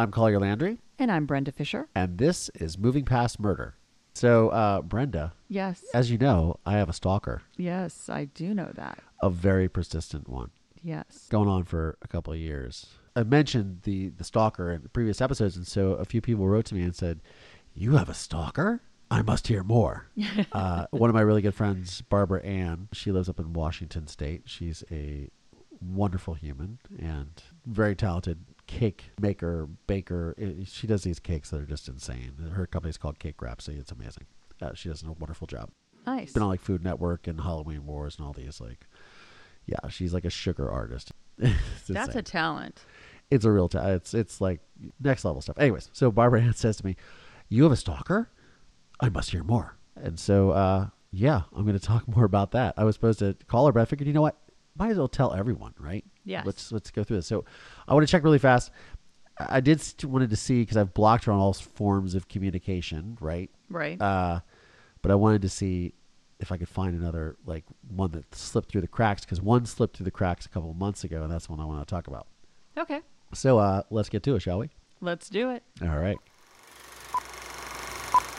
I'm Collier Landry, And I'm Brenda Fisher. and this is Moving Past Murder. So, uh, Brenda, Yes. as you know, I have a stalker, Yes, I do know that. a very persistent one, Yes. going on for a couple of years. I mentioned the the stalker in previous episodes, and so a few people wrote to me and said, "You have a stalker? I must hear more." uh, one of my really good friends, Barbara Ann, she lives up in Washington State. She's a wonderful human and very talented cake maker, baker. She does these cakes that are just insane. Her company's called Cake Rhapsody. It's amazing. Uh, she does a wonderful job. Nice. Been on like Food Network and Halloween Wars and all these. Like, yeah, she's like a sugar artist. That's a talent. it's a real ta- it's it's like next level stuff. Anyways, so Barbara Ann says to me, "You have a stalker? I must hear more." And so, uh, yeah, I'm going to talk more about that. I was supposed to call her, but I figured, you know what? Might as well tell everyone, right? Yes. Let's let's go through this. So, I want to check really fast. I did st- wanted to see because I've blocked her on all forms of communication, right? Right. Uh, but I wanted to see if I could find another like one that slipped through the cracks because one slipped through the cracks a couple of months ago, and that's the one I want to talk about. okay. So uh, let's get to it, shall we? Let's do it. All right.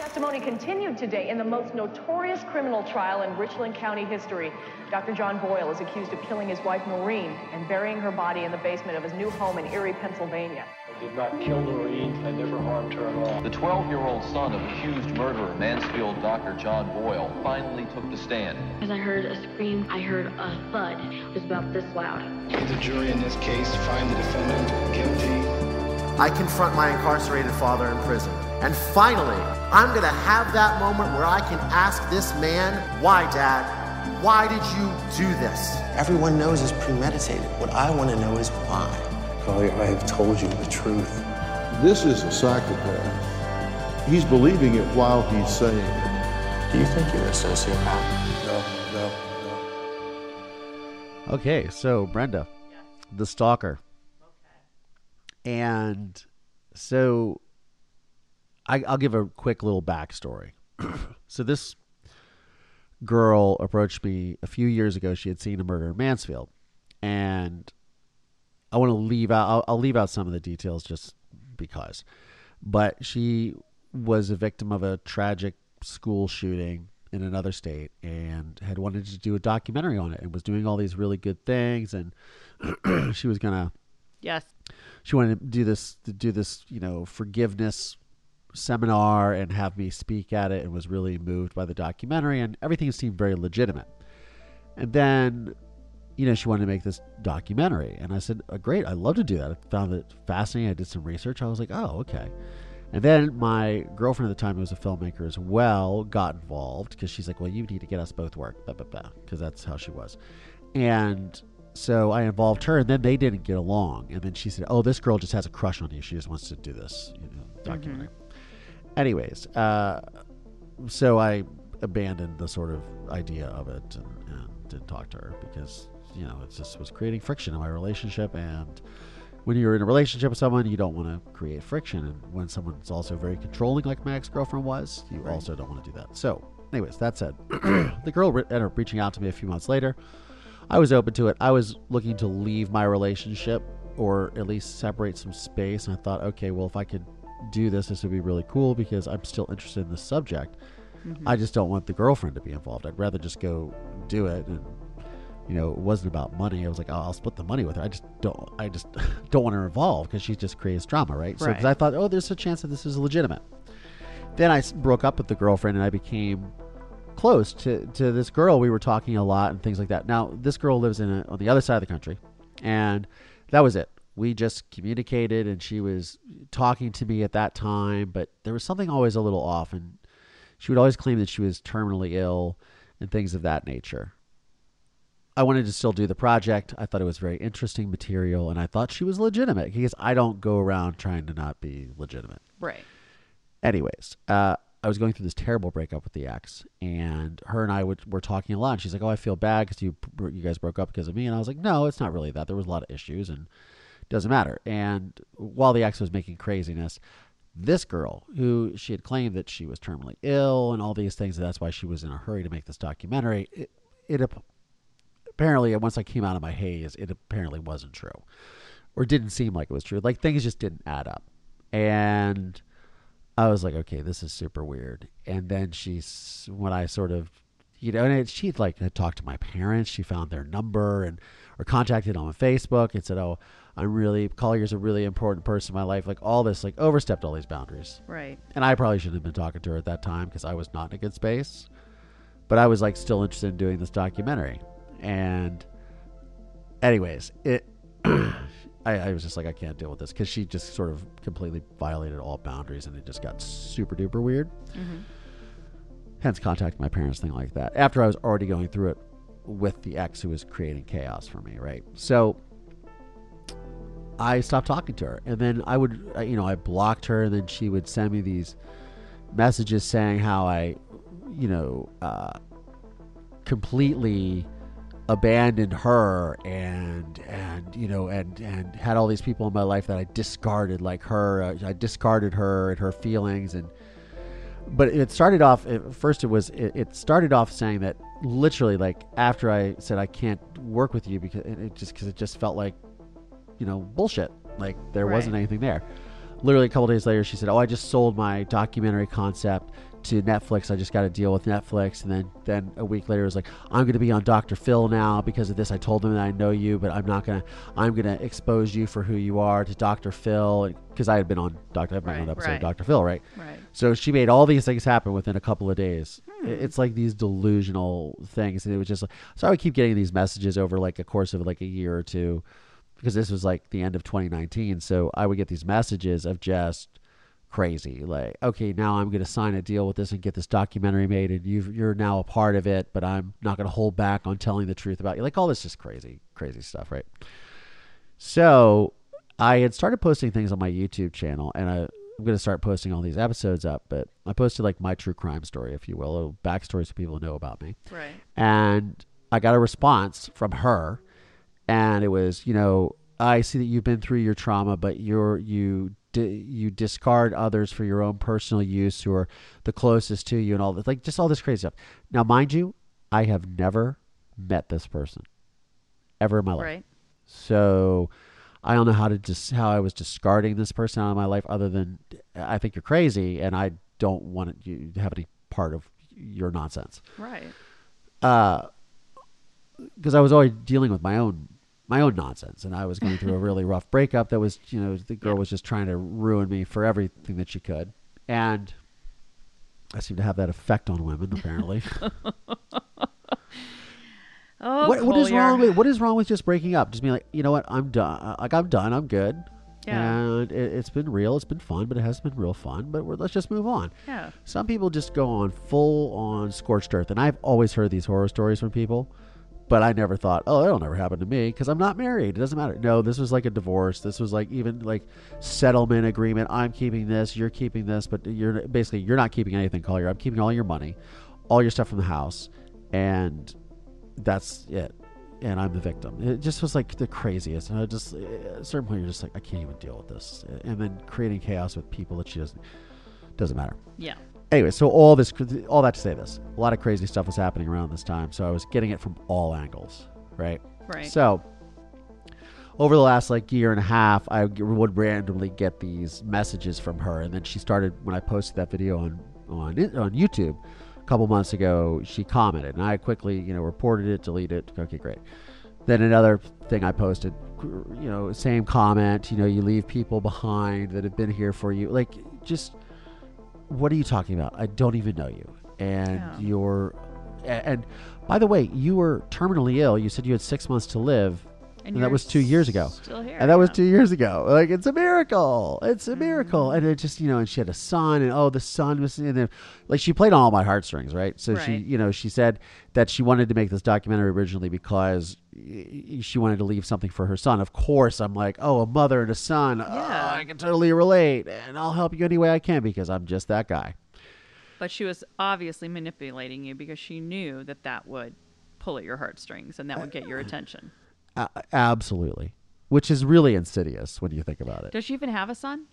Testimony continued today in the most notorious criminal trial in Richland County history. Dr. John Boyle is accused of killing his wife Noreen, and burying her body in the basement of his new home in Erie, Pennsylvania. I did not kill Noreen. I never harmed her at all. The 12-year-old son of accused murderer Mansfield Dr. John Boyle finally took the stand. As I heard a scream, I heard a thud. It was about this loud. Did The jury in this case find the defendant guilty. I confront my incarcerated father in prison. And finally, I'm going to have that moment where I can ask this man, why, Dad? Why did you do this? Everyone knows it's premeditated. What I want to know is why. Collier, I have told you the truth. This is a psychopath. He's believing it while he's saying it. Do you think you're a sociopath? No, no, no. Okay, so Brenda, the stalker. Okay. And so I, I'll give a quick little backstory. so this girl approached me a few years ago. She had seen a murder in Mansfield. And I want to leave out, I'll, I'll leave out some of the details just because. But she was a victim of a tragic school shooting in another state and had wanted to do a documentary on it and was doing all these really good things. And she was going to Yes. she wanted to do this to do this you know forgiveness seminar and have me speak at it and was really moved by the documentary and everything seemed very legitimate. And then you know she wanted to make this documentary and i said oh, great i'd love to do that. I found it fascinating. I did some research. I was like oh okay. And then my girlfriend at the time who was a filmmaker as well got involved because she's like well you need to get us both work because that's how she was. And so I involved her, and then they didn't get along. And then she said, "Oh, this girl just has a crush on you. She just wants to do this, you know, mm-hmm. documentary." Anyways, uh, so I abandoned the sort of idea of it and, and didn't talk to her because you know it just was creating friction in my relationship. And when you're in a relationship with someone, you don't want to create friction. And when someone's also very controlling, like my ex girlfriend was, you also don't want to do that. So, anyways, that said, the girl re- ended up reaching out to me a few months later. I was open to it. I was looking to leave my relationship or at least separate some space. And I thought, okay, well, if I could do this, this would be really cool because I'm still interested in the subject. Mm-hmm. I just don't want the girlfriend to be involved. I'd rather just go do it. And, you know, it wasn't about money. I was like, oh, I'll split the money with her. I just don't, I just don't want her involved because she just creates drama, right? So, because I thought, oh, there's a chance that this is legitimate. Then I broke up with the girlfriend and I became close to, to this girl. We were talking a lot and things like that. Now, this girl lives in a, on the other side of the country, and that was it. We just communicated, and she was talking to me at that time, but there was something always a little off, and she would always claim that she was terminally ill and things of that nature. I wanted to still do the project. I thought it was very interesting material, and I thought she was legitimate because I don't go around trying to not be legitimate Right. anyways, uh, I was going through this terrible breakup with the ex, and her and I would, were talking a lot. And she's like, "Oh, I feel bad because you you guys broke up because of me." And I was like, "No, it's not really that. There was a lot of issues, and doesn't matter." And while the ex was making craziness, this girl, who she had claimed that she was terminally ill and all these things, that's why she was in a hurry to make this documentary. It, it apparently, once I came out of my haze, it apparently wasn't true, or didn't seem like it was true. Like things just didn't add up. and I was like, okay, this is super weird. And then she's when I sort of, you know, and she like had talked to my parents. She found their number and or contacted on Facebook and said, oh, I'm really Collier's a really important person in my life. Like all this, like overstepped all these boundaries. Right. And I probably shouldn't have been talking to her at that time because I was not in a good space. But I was like still interested in doing this documentary. And, anyways, it. I, I was just like, I can't deal with this because she just sort of completely violated all boundaries and it just got super duper weird. Mm-hmm. Hence, contacting my parents, thing like that. After I was already going through it with the ex who was creating chaos for me, right? So I stopped talking to her, and then I would, uh, you know, I blocked her, and then she would send me these messages saying how I, you know, uh, completely abandoned her and and you know and and had all these people in my life that I discarded like her uh, I discarded her and her feelings and but it started off at first it was it, it started off saying that literally like after I said I can't work with you because it, it just because it just felt like you know bullshit like there Right. wasn't anything there literally a couple days later she said oh I just sold my documentary concept to Netflix I just got to deal with Netflix and then then a week later it was like I'm going to be on Dr. Phil now because of this I told them that I know you but I'm not going to I'm going to expose you for who you are to Dr. Phil because I had been on Dr. I've been on Right, an episode right. of Dr. Phil right Right. so she made all these things happen within a couple of days. Hmm. It's like these delusional things, and it was just like so. I would keep getting these messages over like a course of like a year or two, because this was like the end of 2019. So I would get these messages of just crazy, like, okay, now I'm going to sign a deal with this and get this documentary made, and you you're now a part of it, but I'm not going to hold back on telling the truth about you. Like all this just crazy, crazy stuff, right? So I had started posting things on my YouTube channel, and I, I'm going to start posting all these episodes up. But I posted like my true crime story, if you will, a little backstory so people know about me. Right. And I got a response from her, and it was, you know, I see that you've been through your trauma, but you're you you discard others for your own personal use who are the closest to you, and all this, like just all this crazy stuff. Now, mind you, I have never met this person ever in my life. Right. So I don't know how to dis- how I was discarding this person out of my life other than I think you're crazy and I don't want you to have any part of your nonsense. Right. Uh because I was always dealing with my own my own nonsense and I was going through a really rough breakup that was, you know, the girl was just trying to ruin me for everything that she could. And I seem to have that effect on women apparently. Oh, what, what oh, is wrong with what is wrong with just breaking up? Just being like, you know what, I'm done. Like I'm done. I'm good. Yeah. And it, it's been real. It's been fun, but it hasn't been real fun. But we're, let's just move on. Yeah. Some people just go on full on scorched earth, and I've always heard these horror stories from people, but I never thought, oh, that'll never happen to me because I'm not married. It doesn't matter. No, this was like a divorce. This was like even like settlement agreement. I'm keeping this. You're keeping this, but you're basically you're not keeping anything, Collier. I'm keeping all your money, all your stuff from the house, and that's it. And I'm the victim. It just was like the craziest. And I just, at a certain point, you're just like, I can't even deal with this. And then creating chaos with people that she doesn't, doesn't matter. Yeah. Anyway, so all this, all that to say this, a lot of crazy stuff was happening around this time. So I was getting it from all angles, right? Right. So over the last like year and a half, I would randomly get these messages from her, and then she started when I posted that video on on on YouTube a couple months ago. She commented, and I quickly you know reported it, deleted it. Okay, great. Then another thing I posted, you know, same comment. You know, you leave people behind that have been here for you. Like, just what are you talking about? I don't even know you, and Yeah. you're. And by the way, you were terminally ill. You said you had six months to live, and, that was two years ago. Still here. And that was two years ago. Like it's a miracle. It's a miracle. Mm-hmm. And it just you know, and she had a son, and oh, the son was and then like she played on all my heartstrings, right? So she you know she said that she wanted to make this documentary originally because she wanted to leave something for her son. Of course, I'm like, oh, a mother and a son. Oh, Yeah. I can totally relate, and I'll help you any way I can because I'm just that guy. But she was obviously manipulating you because she knew that that would pull at your heartstrings and that would get your attention. A- absolutely, which is really insidious when you think about it. Does she even have a son?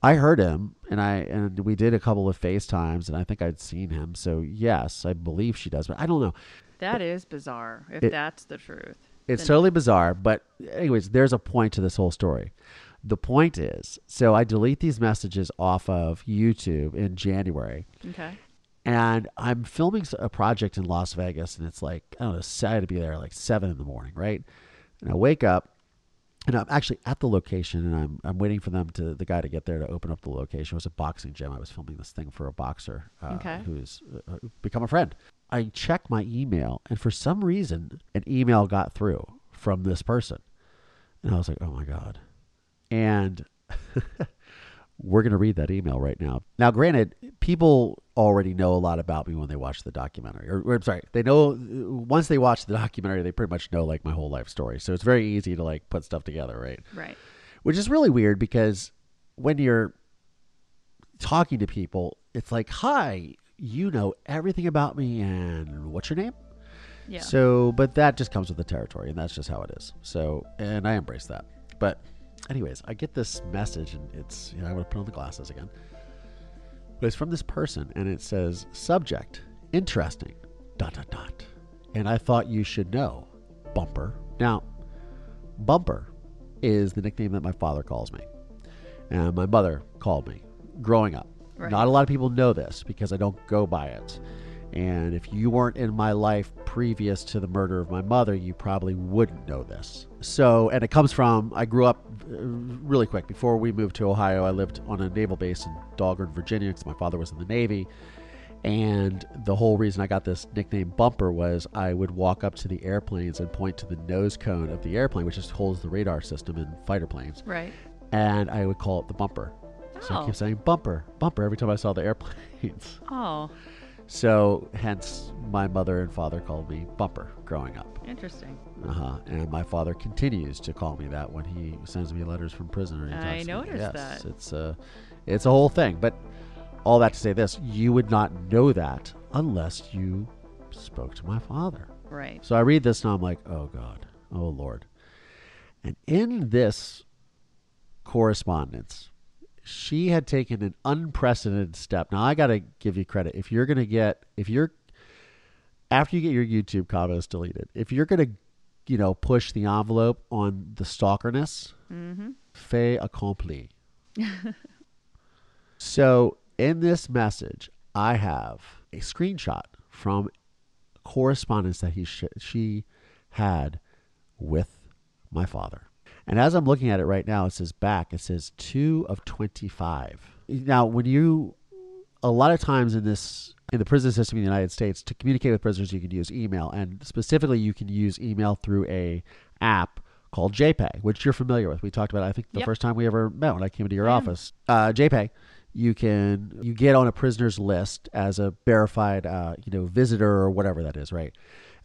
I heard him, and I and we did a couple of FaceTimes, and I think I'd seen him. So yes, I believe she does, but I don't know. That is bizarre. If It- that's the truth. It's Then- totally bizarre, but anyways, there's a point to this whole story. The point is, so I delete these messages off of YouTube in January. Okay. And I'm filming a project in Las Vegas, and it's like, I don't know, I had to be there like seven in the morning, right? And I wake up, and I'm actually at the location, and I'm I'm waiting for them to the guy to get there to open up the location. It was a boxing gym. I was filming this thing for a boxer uh, Okay. who's uh, become a friend. I check my email, and for some reason, an email got through from this person, and I was like, oh my god, and. We're going to read that email right now. Now, granted, people already know a lot about me when they watch the documentary. Or, or I'm sorry, they know once they watch the documentary, they pretty much know like my whole life story. So it's very easy to like put stuff together, right? Right. Which is really weird because when you're talking to people, it's like, "Hi, you know everything about me, and what's your name?" Yeah. So, but that just comes with the territory, and that's just how it is. So, and I embrace that. But, anyways, I get this message, and it's you know I would put on the glasses again. But it's from this person, and it says subject interesting dot dot dot, and I thought you should know bumper. Now, bumper is the nickname that my father calls me, and my mother called me growing up. Right. Not a lot of people know this because I don't go by it. And if you weren't in my life previous to the murder of my mother, you probably wouldn't know this. So, and it comes from I grew up uh, really quick. Before we moved to Ohio, I lived on a naval base in Dahlgren, Virginia, because my father was in the Navy. And the whole reason I got this nickname Bumper was I would walk up to the airplanes and point to the nose cone of the airplane, which just holds the radar system in fighter planes. Right. And I would call it the bumper. So I Oh. kept saying bumper, bumper every time I saw the airplanes. Oh, So, hence, my mother and father called me Bumper growing up. interesting. Uh huh. And my father continues to call me that when he sends me letters from prison. Or he I talks to me. noticed yes, that. It's a, it's a whole thing. But all that to say this, you would not know that unless you spoke to my father. Right. So I read this and I'm like, oh God, oh Lord. And in this correspondence, she had taken an unprecedented step. Now I got to give you credit. If you're going to get, if you're, after you get your YouTube comments deleted, if you're going to, you know, push the envelope on the stalkerness, Mm-hmm. fait accompli. so in this message, I have a screenshot from correspondence that he sh- she had with my father. And as I'm looking at it right now, it says back, it says two of 25. Now, when you, a lot of times in this, in the prison system in the United States, to communicate with prisoners, you can use email. And specifically, you can use email through a app called JPay, which you're familiar with. We talked about, it, I think, the Yep. first time we ever met when I came into your am. office. Uh, JPay, you can you get on a prisoner's list as a verified, uh, you know, visitor or whatever that is, right?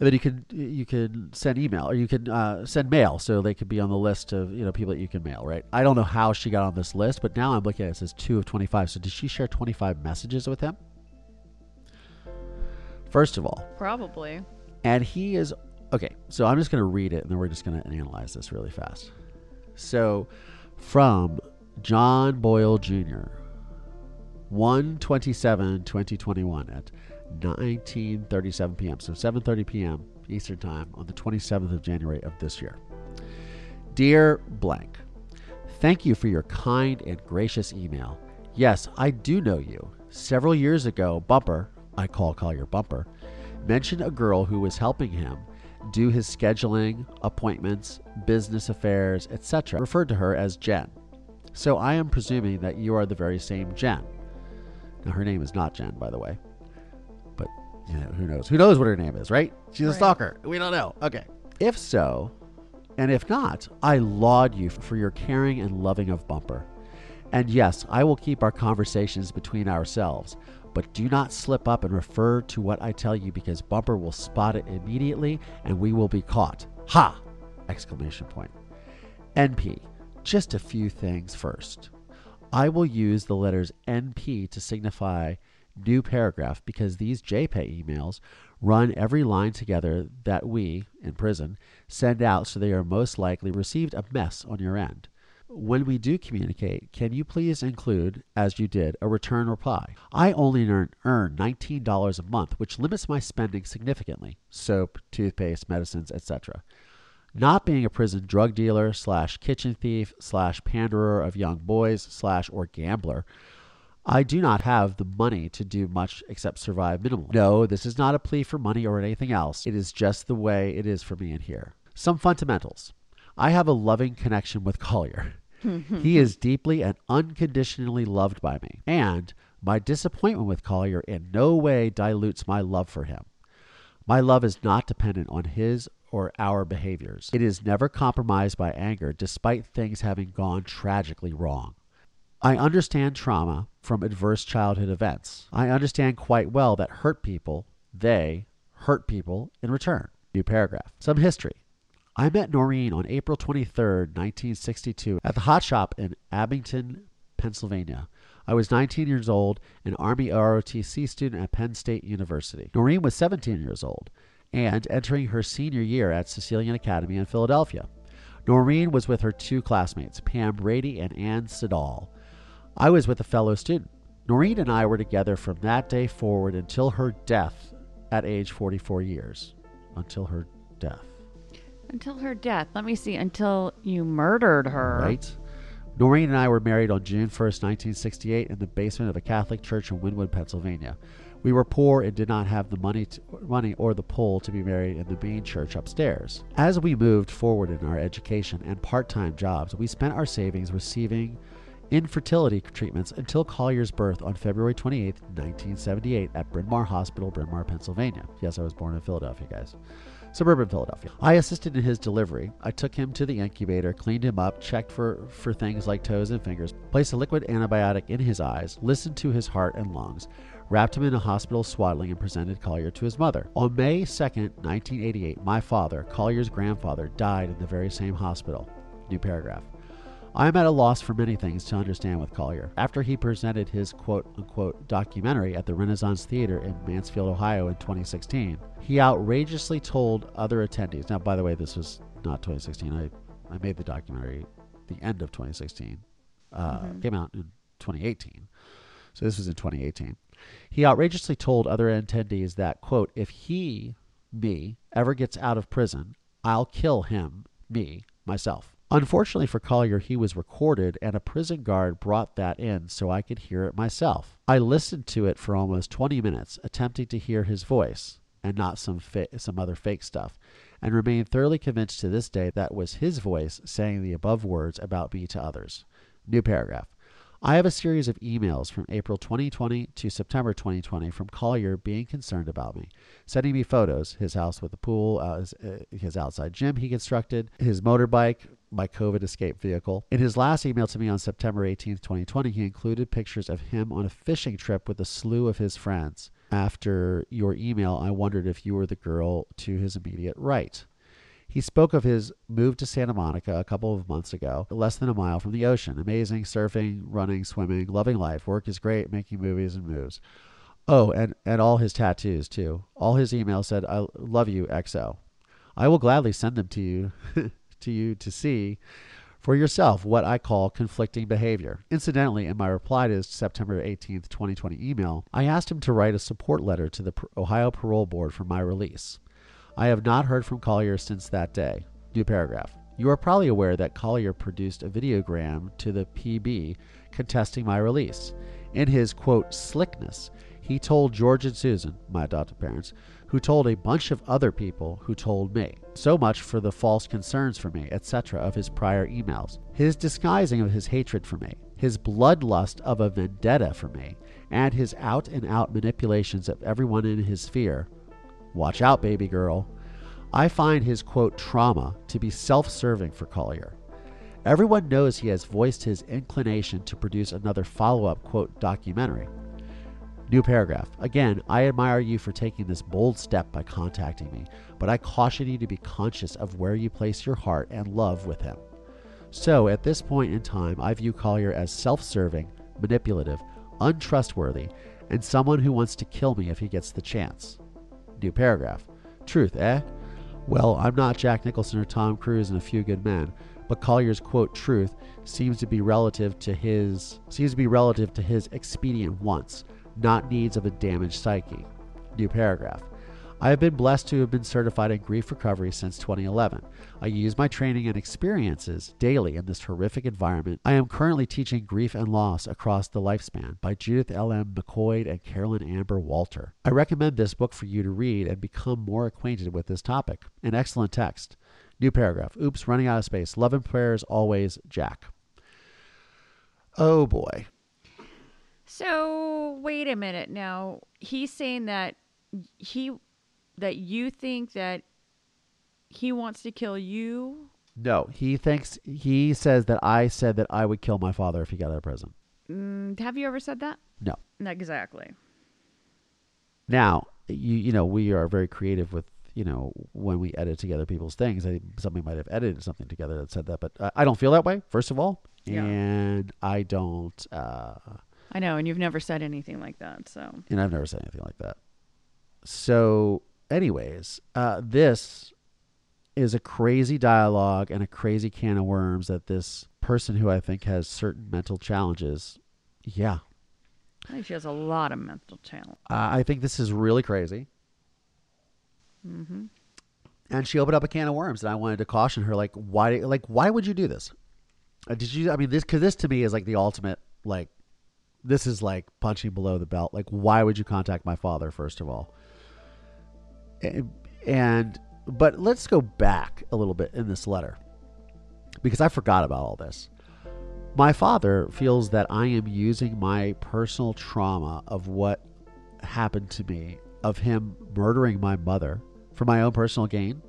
And then you can you can send email or you can uh, send mail, so they could be on the list of you know people that you can mail, right? I don't know how she got on this list, but now I'm looking at it, it says two of twenty five. So did she share twenty five messages with him? First of all, Probably. and he is okay. So I'm just going to read it, and then we're just going to analyze this really fast. So, from John Boyle Jr., 127 2021 at 19:37 p.m. So 7:30 p.m. Eastern Time on the 27th of January of this year. Dear blank, thank you for your kind and gracious email. Yes, I do know you. Several years ago, Bumper, I call Collier Bumper, mentioned a girl who was helping him do his scheduling, appointments, business affairs, etc. Referred to her as Jen. So I am presuming that you are the very same Jen. Now her name is not Jen, by the way. Know, who knows? Who knows what her name is, right? She's a stalker. We don't know. Okay. If so, and if not, I laud you for your caring and loving of Bumper. And yes, I will keep our conversations between ourselves, but do not slip up and refer to what I tell you because Bumper will spot it immediately and we will be caught. Ha! Exclamation point. NP. Just a few things first. I will use the letters NP to signify new paragraph because these JPay emails run every line together that we, in prison, send out so they are most likely received a mess on your end. When we do communicate, can you please include, as you did, a return reply? I only earn, earn $19 a month, which limits my spending significantly soap, toothpaste, medicines, etc. Not being a prison drug dealer slash kitchen thief slash panderer of young boys slash or gambler, I do not have the money to do much except survive minimally. No, this is not a plea for money or anything else. It is just the way it is for me in here. Some fundamentals. I have a loving connection with Collier. he is deeply and unconditionally loved by me, and my disappointment with Collier in no way dilutes my love for him. My love is not dependent on his or our behaviors. It is never compromised by anger, despite things having gone tragically wrong. I understand trauma from adverse childhood events. I understand quite well that hurt people, they hurt people in return. New paragraph. Some history. I met Noreen on April 23, 1962, at the Hot Shop in Abington, Pennsylvania. I was 19 years old, an Army ROTC student at Penn State University. Noreen was 17 years old and entering her senior year at Cecilian Academy in Philadelphia. Noreen was with her two classmates, Pam Brady and Ann Siddall. I was with a fellow student. Noreen and I were together from that day forward until her death at age 44 years. Until her death. Until her death. Let me see. Until you murdered her. Right? Noreen and I were married on June 1st, 1968, in the basement of a Catholic church in Wynnewood, Pennsylvania. We were poor and did not have the money, to, money or the pull to be married in the main church upstairs. As we moved forward in our education and part time jobs, we spent our savings receiving infertility treatments until Collier's birth on February 28, 1978, at Bryn Mawr Hospital, Bryn Mawr, Pennsylvania. Yes, I was born in Philadelphia, guys suburban Philadelphia. I assisted in his delivery. I took him to the incubator, cleaned him up, checked for, for things like toes and fingers, placed a liquid antibiotic in his eyes, listened to his heart and lungs, wrapped him in a hospital swaddling, and presented Collier to his mother. On May 2nd, 1988, my father, Collier's grandfather, died in the very same hospital. New paragraph. I am at a loss for many things to understand with Collier. After he presented his quote unquote documentary at the Renaissance Theater in Mansfield, Ohio in 2016, he outrageously told other attendees. Now, by the way, this was not 2016. I, I made the documentary the end of 2016. Uh, mm-hmm. Came out in 2018. So this was in 2018. He outrageously told other attendees that, quote, if he, me, ever gets out of prison, I'll kill him, me, myself. Unfortunately for Collier, he was recorded, and a prison guard brought that in so I could hear it myself. I listened to it for almost 20 minutes, attempting to hear his voice and not some fa- some other fake stuff, and remain thoroughly convinced to this day that was his voice saying the above words about me to others. New paragraph. I have a series of emails from April 2020 to September 2020 from Collier being concerned about me, sending me photos his house with a pool, uh, his, uh, his outside gym he constructed, his motorbike, my COVID escape vehicle. In his last email to me on September 18, 2020, he included pictures of him on a fishing trip with a slew of his friends. After your email, I wondered if you were the girl to his immediate right. He spoke of his move to Santa Monica a couple of months ago, less than a mile from the ocean. Amazing surfing, running, swimming, loving life. Work is great, making movies and moves. Oh, and, and all his tattoos, too. All his emails said, I love you, XO. I will gladly send them to you to you to see for yourself what I call conflicting behavior. Incidentally, in my reply to his September 18th, 2020 email, I asked him to write a support letter to the Ohio Parole Board for my release. I have not heard from Collier since that day. New paragraph. You are probably aware that Collier produced a videogram to the PB contesting my release. In his quote, slickness, he told George and Susan, my adopted parents, who told a bunch of other people who told me. So much for the false concerns for me, etc., of his prior emails. His disguising of his hatred for me, his bloodlust of a vendetta for me, and his out and out manipulations of everyone in his sphere Watch out, baby girl. I find his quote trauma to be self serving for Collier. Everyone knows he has voiced his inclination to produce another follow up quote documentary. New paragraph. Again, I admire you for taking this bold step by contacting me, but I caution you to be conscious of where you place your heart and love with him. So, at this point in time, I view Collier as self serving, manipulative, untrustworthy, and someone who wants to kill me if he gets the chance. New paragraph. Truth, eh? Well, I'm not Jack Nicholson or Tom Cruise in A Few Good Men, but Collier's quote truth seems to be relative to his seems to be relative to his expedient wants, not needs of a damaged psyche. New paragraph. I have been blessed to have been certified in grief recovery since 2011. I use my training and experiences daily in this horrific environment. I am currently teaching Grief and Loss Across the Lifespan by Judith L. M. McCoyd and Carolyn Ambler Walter. I recommend this book for you to read and become more acquainted with this topic. An excellent text. New paragraph. Oops, running out of space. Love and prayers always, Jack. Oh boy. So wait a minute now. He's saying that he that you think that he wants to kill you. No, he thinks he says that I said that I would kill my father if he got out of prison. Mm, have you ever said that? No. Exactly. Now, you you know, we are very creative with you know when we edit together people's things. I, somebody might have edited something together that said that, but uh, I don't feel that way. First of all, Yeah. and I don't. Uh, I know, and you've never said anything like that, so. and I've never said anything like that. So, anyways, uh, this is a crazy dialogue and a crazy can of worms that this person who I think has certain mental challenges, yeah, I think she has a lot of mental challenges. uh, I think this is really crazy. Mm-hmm. And she opened up a can of worms, and I wanted to caution her, like, why, like, why would you do this? Uh, did you? I mean, this because this to me is like the ultimate, like, this is like punching below the belt. Like, why would you contact my father first of all? And, but let's go back a little bit in this letter because I forgot about all this. My father feels that I am using my personal trauma of what happened to me, of him murdering my mother for my own personal gain,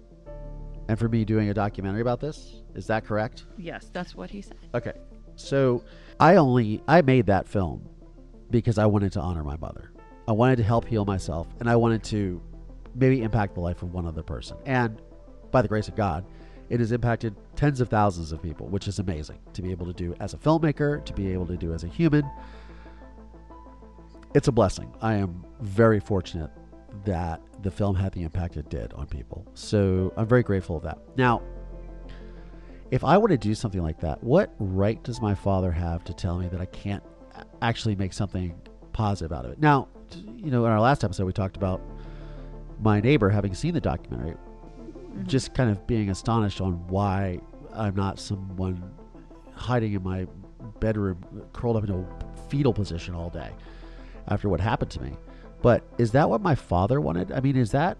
and for me doing a documentary about this. Is that correct? Yes, that's what he said. Okay. So I only I made that film because I wanted to honor my mother. I wanted to help heal myself and I wanted to maybe impact the life of one other person. And by the grace of God, it has impacted tens of thousands of people, which is amazing to be able to do as a filmmaker, to be able to do as a human. It's a blessing. I am very fortunate that the film had the impact it did on people. So I'm very grateful of that. Now, if I were to do something like that, what right does my father have to tell me that I can't actually make something positive out of it? Now, you know, in our last episode, we talked about my neighbor having seen the documentary, mm-hmm. just kind of being astonished on why I'm not someone hiding in my bedroom, curled up in a fetal position all day after what happened to me. But is that what my father wanted? I mean, is that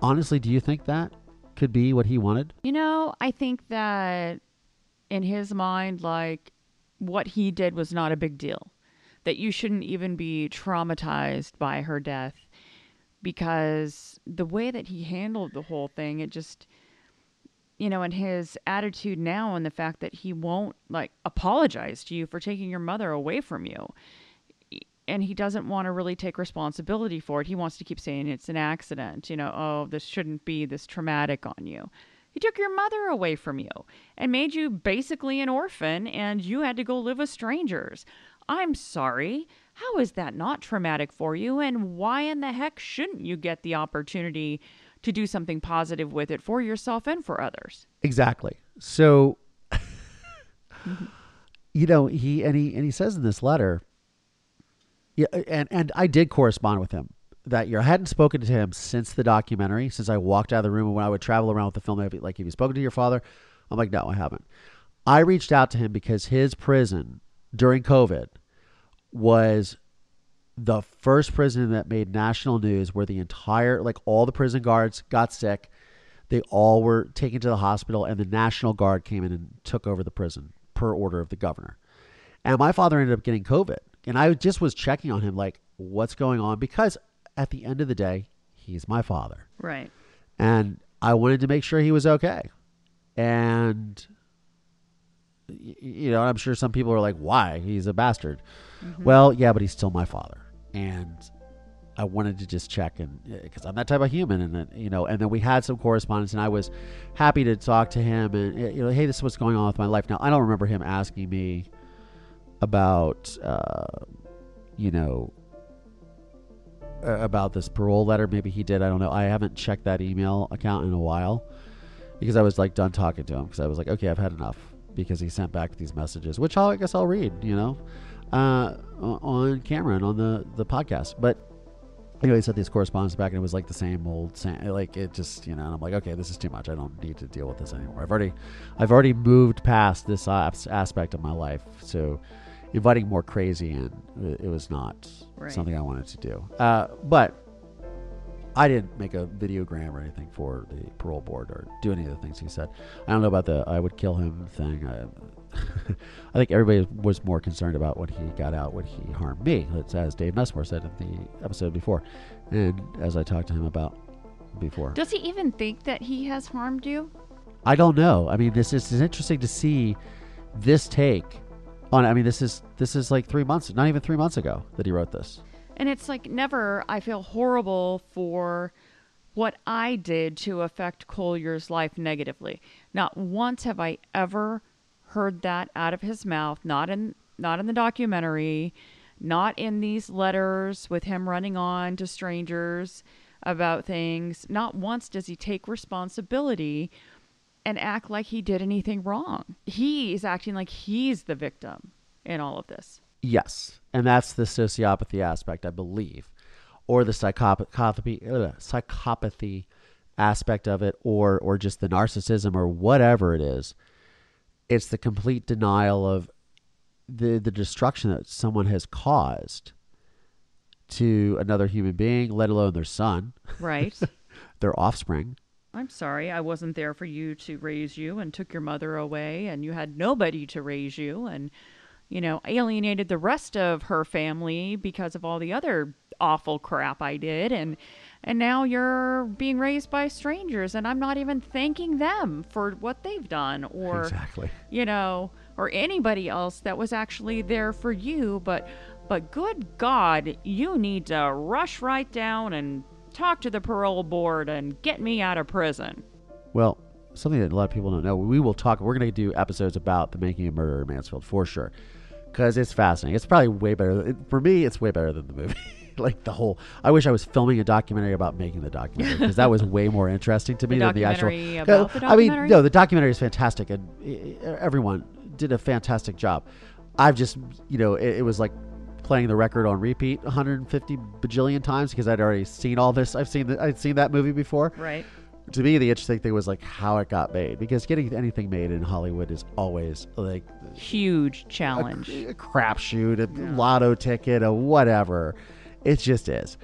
honestly, do you think that could be what he wanted? You know, I think that in his mind, like, what he did was not a big deal. That you shouldn't even be traumatized by her death because the way that he handled the whole thing, it just, you know, and his attitude now and the fact that he won't, like, apologize to you for taking your mother away from you. And he doesn't want to really take responsibility for it. He wants to keep saying it's an accident, you know, oh, this shouldn't be this traumatic on you. He took your mother away from you and made you basically an orphan, and you had to go live with strangers. I'm sorry. How is that not traumatic for you? And why in the heck shouldn't you get the opportunity to do something positive with it for yourself and for others? Exactly. So, you know, he and he and he says in this letter, yeah, and and I did correspond with him that year. I hadn't spoken to him since the documentary, since I walked out of the room. And when I would travel around with the film, like, "Have you spoken to your father?" I'm like, "No, I haven't." I reached out to him because his prison during COVID was the first prison that made national news where the entire like all the prison guards got sick. They all were taken to the hospital and the national guard came in and took over the prison per order of the governor. And my father ended up getting covid and i just was checking on him like what's going on? Because at the end of the day he's my father. Right. and i wanted to make sure he was okay. And you know i'm sure some people are like why he's a bastard well yeah but he's still my father and I wanted to just check and because I'm that type of human, and then, you know, and then we had some correspondence, and I was happy to talk to him, and you know, hey, this is what's going on with my life now. I don't remember him asking me about, uh, you know, uh, about this parole letter. Maybe he did. I don't know. I haven't checked that email account in a while because I was like done talking to him because I was like, okay, I've had enough because he sent back these messages, which I'll, I guess I'll read, you know, uh, on camera and on the the podcast, but anyway, he sent these correspondence back, and it was like the same old, same, like it just, you know. And I'm like, okay, this is too much. I don't need to deal with this anymore. I've already, I've already moved past this aspect of my life. So, inviting more crazy in, it, it was not Right. something I wanted to do. Uh, but I didn't make a videogram or anything for the parole board or do any of the things he said. I don't know about the I would kill him thing. I, I think everybody was more concerned about when he got out, when he harmed me. It's as Dave Nussmore said in the episode before, and as I talked to him about before. Does he even think that he has harmed you? I don't know. I mean, this is it's interesting to see this take on. I mean, this is this is like three months, not even three months ago that he wrote this. And it's like never I feel horrible for what I did to affect Collier's life negatively. Not once have I ever heard that out of his mouth, not in not in the documentary, not in these letters with him running on to strangers about things. Not once does he take responsibility and act like he did anything wrong. He is acting like he's the victim in all of this. Yes, and that's the sociopathy aspect, I believe, or the psychopathy, ugh, psychopathy aspect of it, or or just the narcissism, or whatever it is. It's the complete denial of the the destruction that someone has caused to another human being, let alone their son, Right. their offspring. I'm sorry, I wasn't there for you to raise you and took your mother away, and you had nobody to raise you, and, you know, alienated the rest of her family because of all the other awful crap I did. And, and now you're being raised by strangers, and I'm not even thanking them for what they've done or, Exactly. you know, or anybody else that was actually there for you. But, but good God, you need to rush right down and talk to the parole board and get me out of prison. Well, something that a lot of people don't know. We will talk. We're going to do episodes about the making of Murder in Mansfield for sure, because it's fascinating. It's probably way better for me. It's way better than the movie. like the whole. I wish I was filming a documentary about making the documentary because that was way more interesting to me The than the actual. the I mean, no, the documentary is fantastic, and everyone did a fantastic job. I've just, you know, it, it was like playing the record on repeat 150 bajillion times because I'd already seen all this. I've seen the, I'd seen that movie before Right. To me the interesting thing was like how it got made because getting anything made in hollywood is always like Huge challenge. a crapshoot a lotto ticket a whatever. It just is.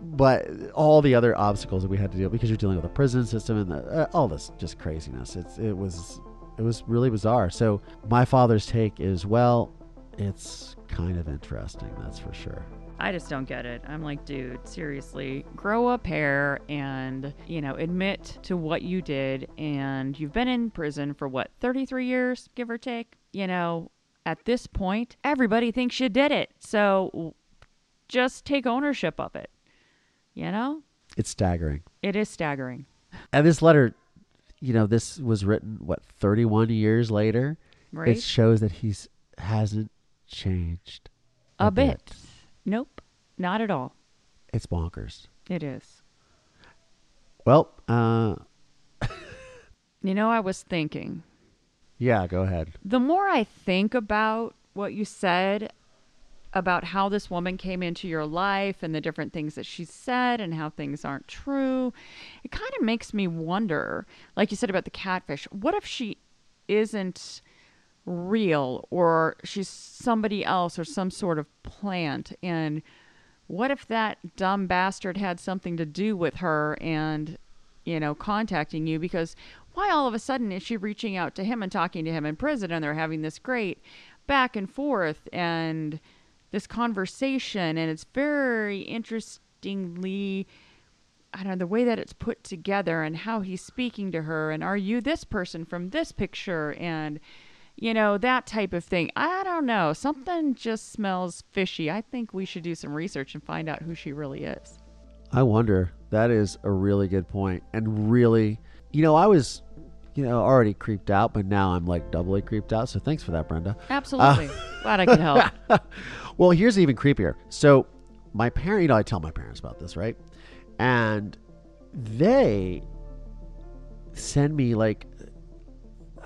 But all the other obstacles that we had to deal because you're dealing with the prison system and the, uh, all this just craziness. It's it was it was really bizarre. So my father's take is well it's kind of interesting that's for sure I just don't get it. I'm like, dude, seriously, grow a pair and, you know, admit to what you did. And you've been in prison for what, 33 years, give or take? You know, at this point, everybody thinks you did it. So just take ownership of it. You know, it's staggering it is staggering. And this letter, you know, this was written what 31 years later. Right. It shows that he's hasn't changed A, bit. Nope, not at all. It's bonkers. It is. Well, uh, You know, I was thinking. yeah, go ahead. the more I think about what you said about how this woman came into your life and the different things that she said and how things aren't true, it kind of makes me wonder, like you said about the catfish, what if she isn't real or she's somebody else or some sort of plant. And what if that dumb bastard had something to do with her and you know contacting you? Because why all of a sudden is she reaching out to him and talking to him in prison and they're having this great back and forth and this conversation? And it's very interestingly I don't know the way that it's put together and how he's speaking to her. And are you this person from this picture? And you know that type of thing. I don't know. Something just smells fishy. I think we should do some research and find out who she really is. I wonder. That is a really good point. and really, you know, I was, you know, already creeped out, but now I'm like doubly creeped out. So thanks for that, Brenda. Uh, Absolutely. Glad I could help. well, here's even creepier. So, my parent, you know, I tell my parents about this, right? And they send me like,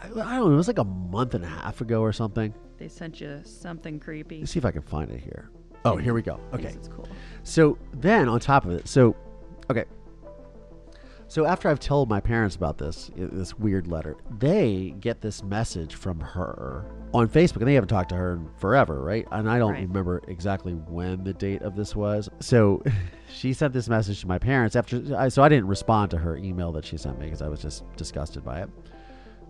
I don't know, it was like a month and a half ago or something. They sent you something creepy. Let's see if I can find it here. Oh, here we go. Okay. it's cool. So then on top of it, so okay. So after I've told my parents about this uh, this weird letter, they get this message from her on Facebook, and they haven't talked to her in forever, right? And I don't Right. remember exactly when the date of this was. So she sent this message to my parents after. I, so I didn't respond to her email that she sent me because I was just disgusted by it.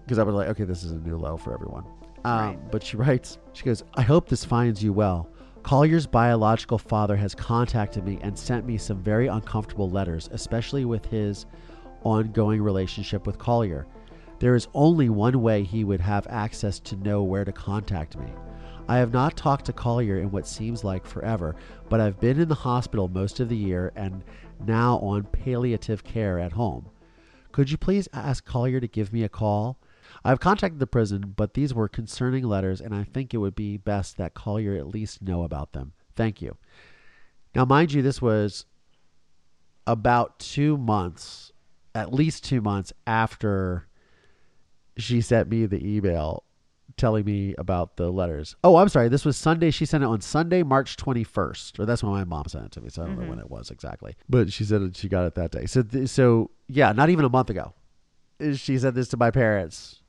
Because I was like, okay, this is a new low for everyone. Um, Right. But she writes, she goes, I hope this finds you well. Collier's biological father has contacted me and sent me some very uncomfortable letters, especially with his ongoing relationship with Collier. There is only one way he would have access to know where to contact me. I have not talked to Collier in what seems like forever, but I've been in the hospital most of the year and now on palliative care at home. Could you please ask Collier to give me a call? I've contacted the prison, but these were concerning letters, and I think it would be best that Collier at least know about them. Thank you. Now, mind you, this was about two months, at least two months after she sent me the email telling me about the letters. Oh, I'm sorry. This was Sunday. She sent it on Sunday, March 21st, or that's when my mom sent it to me. So I don't know mm-hmm. when it was exactly, but she said she got it that day. So, th- so yeah, not even a month ago. She said this to my parents,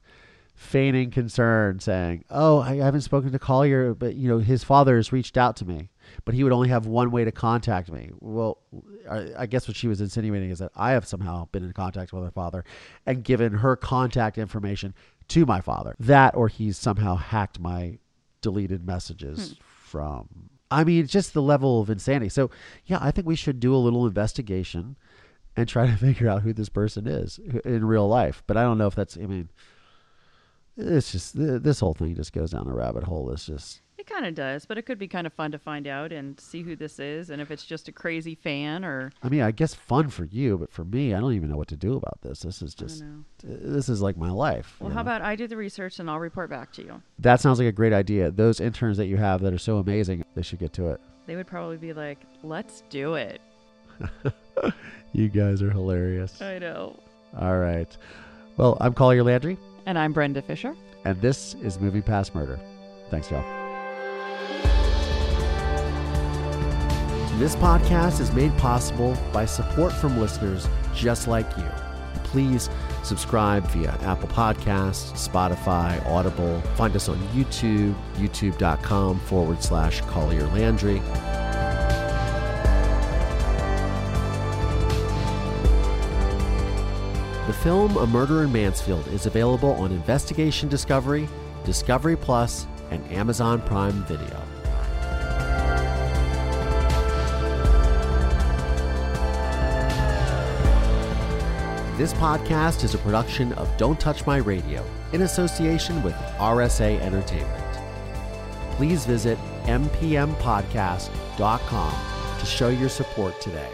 feigning concern, saying, "Oh, I haven't spoken to Collier, but you know his father has reached out to me, but he would only have one way to contact me." Well, I, guess what she was insinuating is that I have somehow been in contact with her father and given her contact information to my father. That, or he's somehow hacked my deleted messages hmm. from. I mean, just the level of insanity. So, yeah, I think we should do a little investigation and try to figure out who this person is in real life. But I don't know if that's. I mean, it's just this whole thing just goes down a rabbit hole. It's just It kind of does, but it could be kind of fun to find out and see who this is, and if it's just a crazy fan or I mean, I guess fun for you, but for me, I don't even know what to do about this. This is just uh, this is like my life. Well, how know? about I do the research and I'll report back to you? that? Sounds like a great idea. Those interns that you have that are so amazing, they should get to it. They would probably be like, "Let's do it." You guys are hilarious. I know. All right. Well, I'm Collier Landry, And I'm Brenda Fisher. and this is Moving Past Murder. Thanks, y'all. This podcast is made possible by support from listeners just like you. Please subscribe via Apple Podcasts, Spotify, Audible. Find us on YouTube, youtube.com forward slash Collier Landry. The film A Murder in Mansfield is available on Investigation Discovery, Discovery Plus, and Amazon Prime Video. This podcast is a production of Don't Touch My Radio in association with RSA Entertainment. Please visit mpmpodcast.com to show your support today.